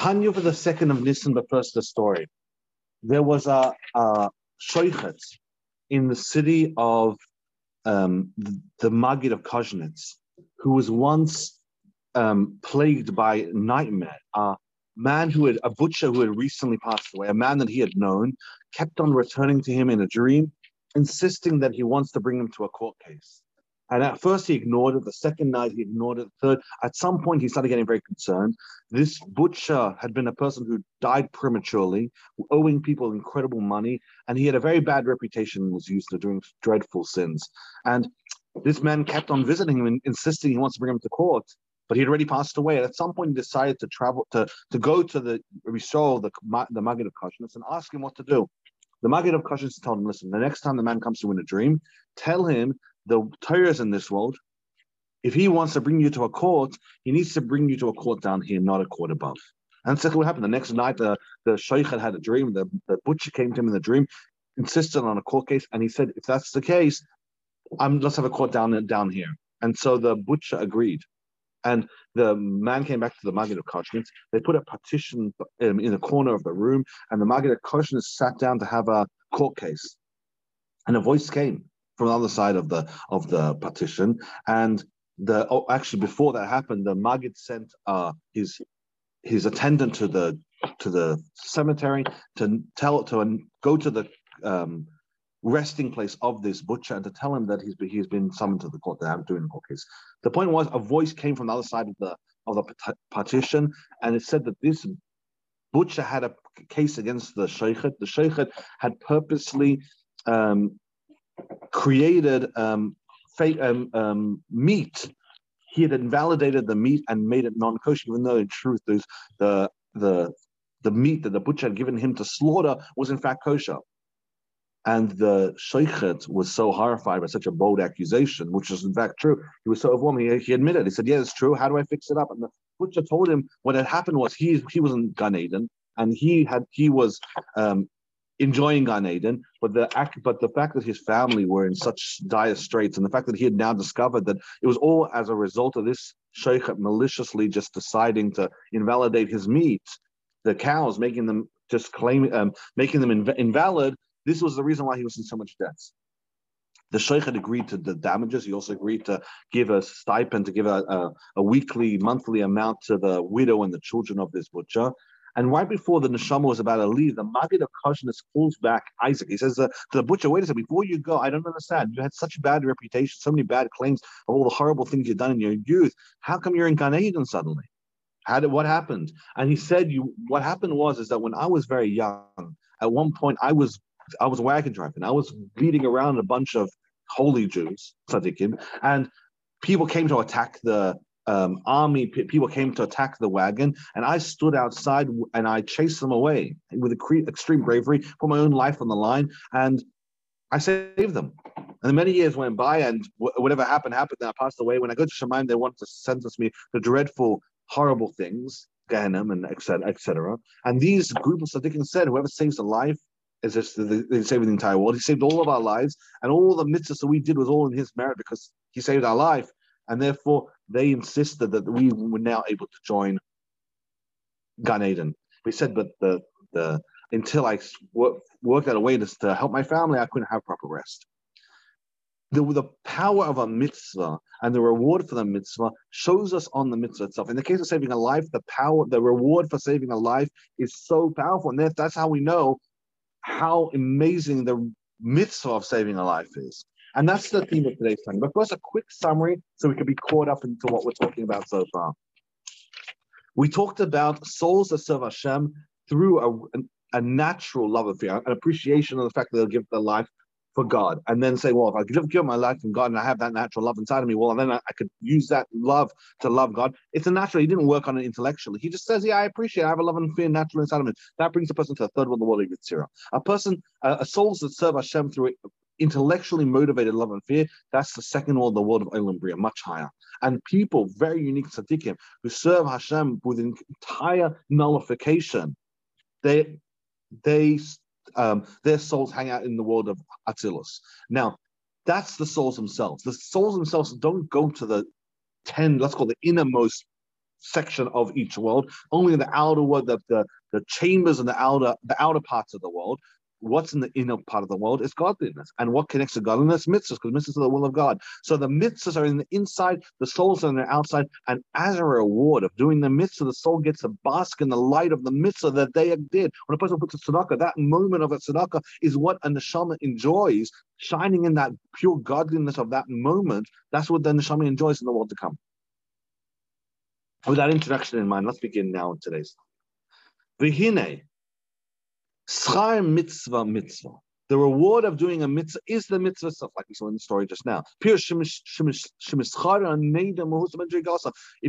Tanya for the second of Nisan, but first the story. There was a, a shoichet in the city of um, the, the Maggid of Kozhnitz, who was once um, plagued by nightmare. A man who had, a butcher who had recently passed away, a man that he had known, kept on returning to him in a dream, insisting that he wants to bring him to a court case. And at first he ignored it. The second night he ignored it. The third, at some point he started getting very concerned. This butcher had been a person who died prematurely, owing people incredible money, and he had a very bad reputation and was used to doing dreadful sins. And this man kept on visiting him and insisting he wants to bring him to court. But he had already passed away. And at some point, he decided to travel to, to go to the Rishol, the the Maggid of Kozhnitz, and ask him what to do. The Maggid of Kozhnitz told him, "Listen, the next time the man comes to you in a dream, tell him the Torahs in this world, if he wants to bring you to a court, he needs to bring you to a court down here, not a court above. And that's what happened. The next night, the, the sheikh had had a dream. The, the butcher came to him in the dream, insisted on a court case, and he said, if that's the case, I'm, let's have a court down down here. And so the butcher agreed. And the man came back to the Maggid of Kozhnitz. They put a partition um, in the corner of the room, and the Maggid of Kozhnitz sat down to have a court case. And a voice came from the other side of the of the partition. And the oh, actually before that happened, the Maggid sent uh, his his attendant to the to the cemetery to tell to go to the um, resting place of this butcher and to tell him that he's he's been summoned to the court that I'm doing the court case. The point was a voice came from the other side of the of the partition and it said that this butcher had a case against the shoichet. The shoichet had purposely um, created um, fake, um, um, meat. He had invalidated the meat and made it non-kosher, even though in truth the the the meat that the butcher had given him to slaughter was in fact kosher. And the shoichet was so horrified by such a bold accusation, which is in fact true. He was so overwhelmed. He, he admitted. He said, "Yeah, it's true. How do I fix it up?" And the butcher told him what had happened was he he was in Gan Eden, and he had he was um, enjoying Gan Eden, but the but the fact that his family were in such dire straits, and the fact that he had now discovered that it was all as a result of this sheikh maliciously just deciding to invalidate his meat, the cows, making them just claim, um, making them inv- invalid. This was the reason why he was in so much debt. The sheikh had agreed to the damages. He also agreed to give a stipend, to give a, a, a weekly, monthly amount to the widow and the children of this butcher. And right before the neshama was about to leave, the Maggid of Kozhnitz pulls back Isaac. He says uh, to the butcher, "Wait a second, before you go, I don't understand. You had such a bad reputation, so many bad claims of all the horrible things you've done in your youth. How come you're in Gan Eden suddenly? How did what happened?" And he said, "You what happened was is that when I was very young, at one point I was I was wagon driving. I was beating around a bunch of holy Jews, tzaddikim, and people came to attack the um, army people came to attack the wagon, and I stood outside and I chased them away with extreme bravery, put my own life on the line, and I saved them. And many years went by, and whatever happened happened. And I passed away. When I go to Shamayim, they wanted to sentence me to dreadful, horrible things, Gehenna and etc. etc. And these group of tzaddikim said, whoever saves a life is just they saved the entire world. He saved all of our lives, and all the mitzvahs that we did was all in his merit because he saved our life and therefore they insisted that we were now able to join Gan Eden. We said, but the the until I work, worked out a way to, to help my family, I couldn't have proper rest. The, the power of a mitzvah and the reward for the mitzvah shows us on the mitzvah itself. In the case of saving a life, the power, the reward for saving a life is so powerful. And that's how we know how amazing the mitzvah of saving a life is. And that's the theme of today's time. But first, a quick summary so we can be caught up into what we're talking about so far. We talked about souls that serve Hashem through a, a natural love affair, an appreciation of the fact that they'll give their life for God, and then say, well, if I give, give my life from God and I have that natural love inside of me, well, and then I, I, could use that love to love God. It's a natural. He didn't work on it intellectually. He just says, yeah, I appreciate. It. I have a love and fear natural inside of me. That brings a person to the third world, the world of Yetzirah. A person, uh, a souls that serve Hashem through intellectually motivated love and fear, that's the second world, the world of Olam Bria, much higher. And people, very unique tzaddikim, who serve Hashem with entire nullification, they, they, um, their souls hang out in the world of Atzilus. Now, that's the souls themselves. The souls themselves don't go to the 10, let's call the innermost section of each world, only in the outer world, the, the, the chambers and the outer the outer parts of the world what's in the inner part of the world is godliness. And what connects to godliness? Mitzvahs, because mitzvahs are the will of God. So the mitzvahs are in the inside, the souls are on the outside. And as a reward of doing the mitzvah, the soul gets a bask in the light of the mitzvah that they did. When a person puts a tzedakah, that moment of a tzedakah is what a neshama enjoys, shining in that pure godliness of that moment. That's what the neshama enjoys in the world to come. With that introduction in mind, let's begin now today's. Schar mitzvah mitzvah. The reward of doing a mitzvah is the mitzvah itself, like we saw in the story just now. If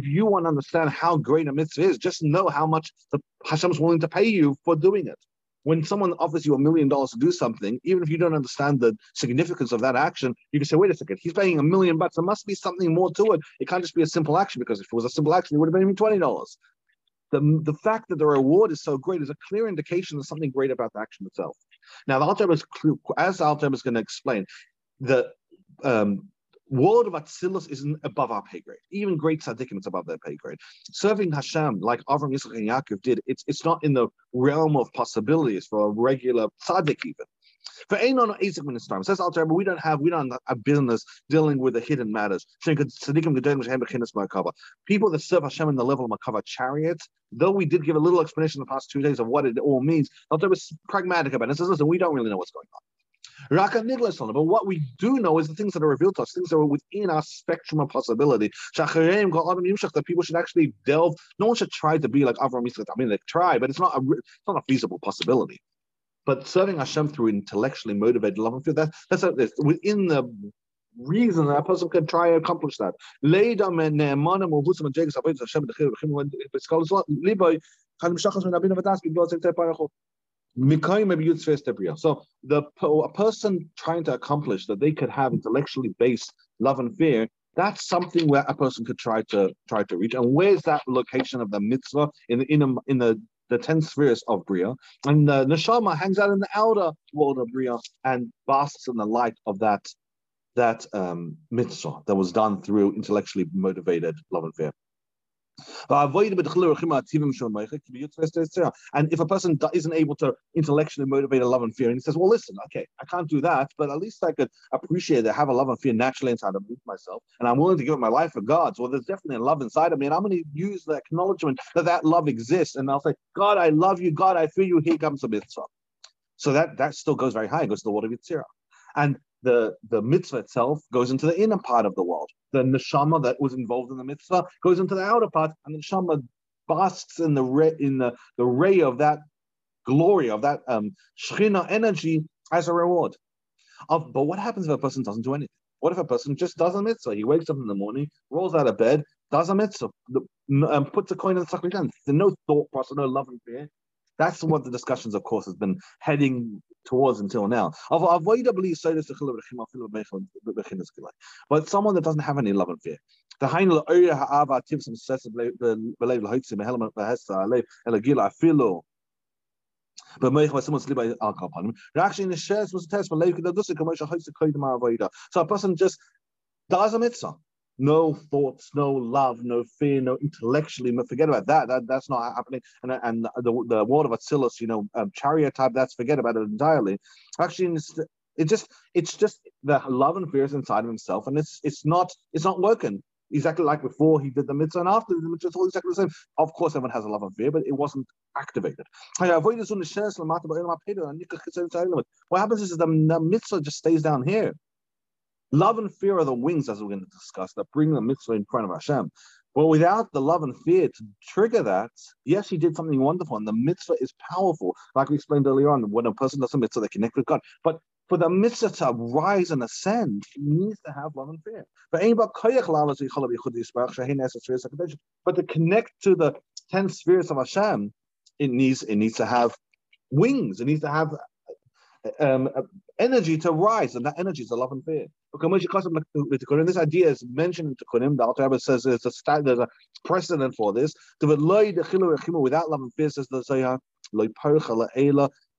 you want to understand how great a mitzvah is, just know how much the is willing to pay you for doing it. When someone offers you a million dollars to do something, even if you don't understand the significance of that action, you can say, wait a second, he's paying a million bucks. There must be something more to it. It can't just be a simple action because if it was a simple action, he would have me $20 the, the fact that the reward is so great is a clear indication of something great about the action itself. Now, the Alter is as Alter is going to explain, the um, world of Atzilus isn't above our pay grade. Even great tzaddikim, it's above their pay grade. Serving Hashem, like Avram Yitzchak and Yaakov did, it's it's not in the realm of possibilities for a regular tzaddik even. For Einon Asik Minister, says Alter we don't have we don't have a business dealing with the hidden matters. People that serve Hashem in the level of Merkava chariot, though we did give a little explanation in the past two days of what it all means, Alter was pragmatic about it. It says, listen, we don't really know what's going on. Raka But what we do know is the things that are revealed to us, things that are within our spectrum of possibility. That people should actually delve. No one should try to be like Avram Yitzchak. I mean, they try, but it's not a it's not a feasible possibility. But serving Hashem through intellectually motivated love and fear, that, that's a, within the reason that a person can try to accomplish that. So the a person trying to accomplish that they could have intellectually based love and fear, that's something where a person could try to try to reach. And where's that location of the mitzvah in the in, a, in the the 10 spheres of Bria, and the neshama hangs out in the outer world of Bria and basks in the light of that that um, mitzvah that was done through intellectually motivated love and fear. And if a person isn't able to intellectually motivate a love and fear, and he says, Well, listen, okay, I can't do that, but at least I could appreciate that, have a love and fear naturally inside of myself, and I'm willing to give up my life for God. So there's definitely a love inside of me, and I'm going to use the acknowledgement that that love exists, and I'll say, God, I love you, God, I fear you, here comes the mitzvah. So that, that still goes very high, it goes to the world of Yitzhak. And the, the mitzvah itself goes into the inner part of the world. The neshama that was involved in the mitzvah goes into the outer part, and the neshama basks in the ray, in the, the ray of that glory, of that um, shechina energy as a reward. Of, but what happens if a person doesn't do anything? What if a person just does a mitzvah? He wakes up in the morning, rolls out of bed, does a mitzvah, um, puts a coin in the suckling hand. There's no thought process, no love and fear. That's what the discussions, of course, has been heading towards until now. But someone that doesn't have any love and fear. So a person just does a mitzvah no thoughts, no love, no fear, no intellectually. Forget about that. That that's not happening. And and the the word of Atzilus, you know, um, chariot type. That's forget about it entirely. Actually, it's, it just it's just the love and fear is inside of himself, and it's it's not it's not working exactly like before he did the mitzvah and after the mitzvah, it's all exactly the same. Of course, everyone has a love and fear, but it wasn't activated. What happens is the, the mitzvah just stays down here. Love and fear are the wings, as we're going to discuss, that bring the mitzvah in front of Hashem. But without the love and fear to trigger that, yes, he did something wonderful, and the mitzvah is powerful. Like we explained earlier on, when a person does a mitzvah, they connect with God. But for the mitzvah to rise and ascend, he needs to have love and fear. But to connect to the ten spheres of Hashem, it needs it needs to have wings. It needs to have um, energy to rise, and that energy is the love and fear. This idea is mentioned in Tikkunim. The Alter Rebbe says there's a, there's a precedent for this. Without love and fear, says the Zohar,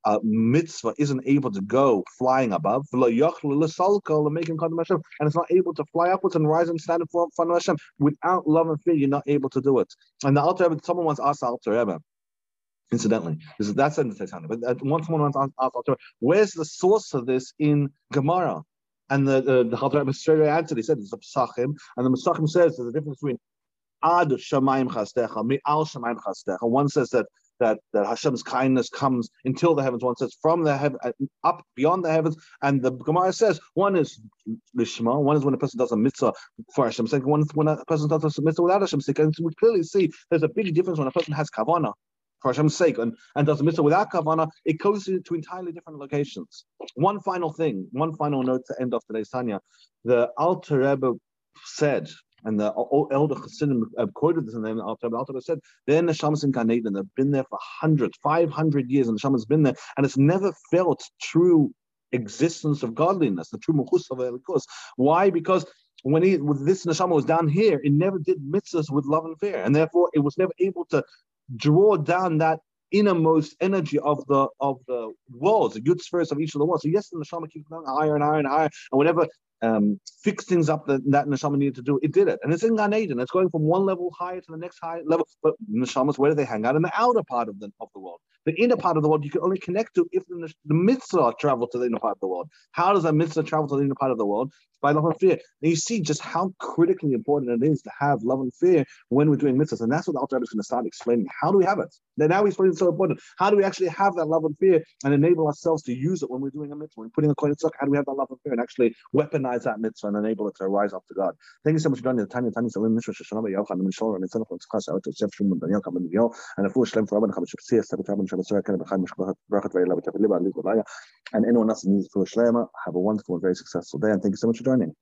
a mitzvah isn't able to go flying above, and it's not able to fly upwards and rise and stand in front of Hashem without love and fear, you're not able to do it. And the Alter Rebbe, someone once asked Alter Rebbe, incidentally, that's in the Titanic, but once someone once asked Alter Rebbe, where's the source of this in Gemara? And the the, the Alter Rebbe straight away answered, he said it's a Pesachim, and the Pesachim says there's a difference between Ad Shamayim Chasdecha, Mi'al Shamayim Chasdecha. One says that that, that Hashem's kindness comes until the heavens. One says from the heaven uh, up beyond the heavens, and the Gemara says one is lishma, one is when a person does a mitzvah for Hashem's sake, one is when a person does a mitzvah without Hashem's sake. And we clearly see there's a big difference when a person has kavana for Hashem's sake and, and does a mitzvah without kavana. It goes to, entirely different locations. One final thing, one final note to end off today's Tanya. The Alter Rebbe said and the elder Chassidim quoted this in the name of Alter. Alter said, "They're neshamas in Gan Eden. They've been there for hundreds, five hundred years, and the has been there, and it's never felt true existence of godliness, the true muchus of Elokus. Why? Because when he with this neshama was down here, it never did mitzvahs with love and fear, and therefore it was never able to draw down that innermost energy of the of the walls, the good spirits of each of the walls. So yes, the neshama keeps going higher and higher and higher, and whatever um, fix things up that, that neshama needed to do. It did it, and it's in Gan Eden. It's going from one level higher to the next high level. But neshamas, where do they hang out? In the outer part of the of the world. The inner part of the world you can only connect to if the, the mitzvah travel to the inner part of the world. How does a mitzvah travel to the inner part of the world? By love and fear. And you see just how critically important it is to have love and fear when we're doing mitzvahs. And that's what the Alter is going to start explaining. How do we have it? Now he's putting it so important. How do we actually have that love and fear and enable ourselves to use it when we're doing a mitzvah? When we're putting a coin in how do we have that love and fear and actually weaponize that mitzvah and enable it to rise up to God? Thank you so much for joining the Tanya Tanya Salim Mishra Shashana Yochanan Mishor and Tzanach out to Chef Shimon Ben Yo and a full shlem for Rabban Psia Sabbat Rabban And anyone else who needs full shlema have a wonderful and very successful day and thank you so much for joining.